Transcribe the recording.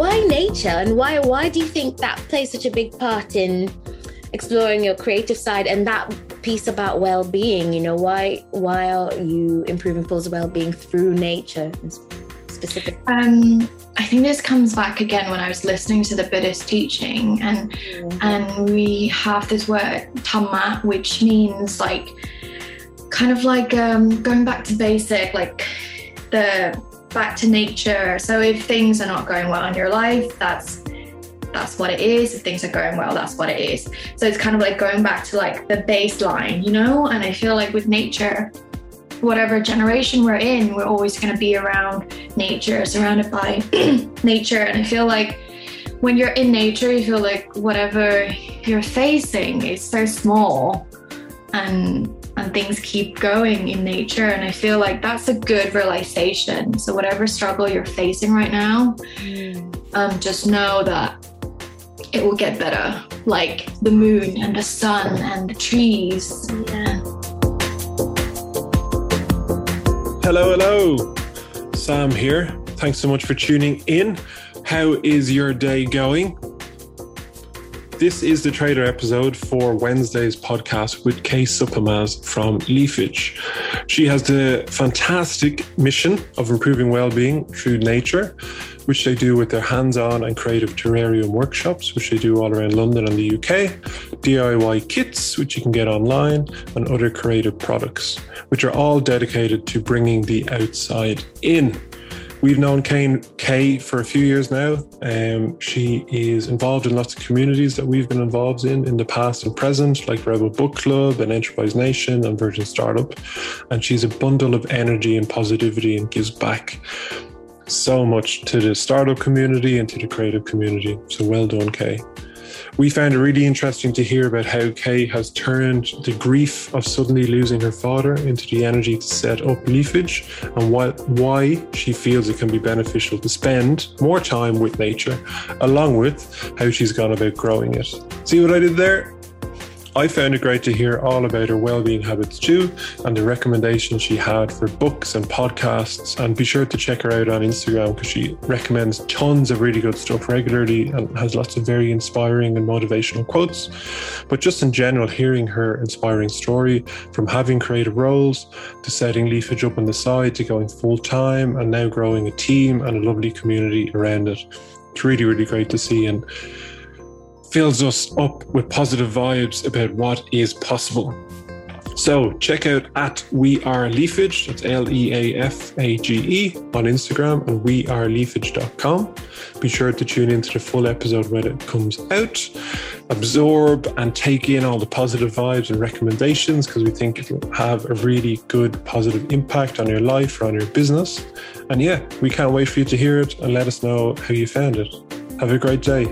why nature and why why do you think that plays such a big part in exploring your creative side and that piece about well-being you know why why are you improving people's well-being through nature specifically um I think this comes back again when I was listening to the Buddhist teaching, and mm-hmm. and we have this word dhamma, which means like kind of like um, going back to basic, like the back to nature. So if things are not going well in your life, that's that's what it is. If things are going well, that's what it is. So it's kind of like going back to like the baseline, you know? And I feel like with nature, whatever generation we're in, we're always going to be around nature, surrounded by nature. And I feel like when you're in nature, you feel like whatever you're facing is so small and and things keep going in nature. And I feel like that's a good realization. So whatever struggle you're facing right now, mm. um, just know that it will get better. Like the moon and the sun and the trees. Yeah. Hello, hello. Sam here. Thanks so much for tuning in. How is your day going? This is the trader episode for Wednesday's podcast with Kay Suppamas from Leafage. She has the fantastic mission of improving well-being through nature, which they do with their hands-on and creative terrarium workshops, which they do all around London and the UK, DIY kits, which you can get online, and other creative products, which are all dedicated to bringing the outside in. We've known Kane Kay for a few years now. Um, she is involved in lots of communities that we've been involved in in the past and present, like Rebel Book Club and Enterprise Nation and Virgin Startup. And she's a bundle of energy and positivity and gives back so much to the startup community and to the creative community. So well done, Kay. We found it really interesting to hear about how Kay has turned the grief of suddenly losing her father into the energy to set up Leafage and what, why she feels it can be beneficial to spend more time with nature, along with how she's gone about growing it. See what I did there? I found it great to hear all about her well-being habits too, and the recommendations she had for books and podcasts. And be sure to check her out on Instagram because she recommends tons of really good stuff regularly and has lots of very inspiring and motivational quotes. But just in general, hearing her inspiring story from having creative roles to setting Leafage up on the side to going full time and now growing a team and a lovely community around it. It's really, really great to see. And fills us up with positive vibes about what is possible. So check out at We Are Leafage, that's L E A F A G E on Instagram and weareleafage.com. Be sure to tune into the full episode when it comes out. Absorb and take in all the positive vibes and recommendations because we think it will have a really good positive impact on your life or on your business. And yeah, we can't wait for you to hear it and let us know how you found it. Have a great day.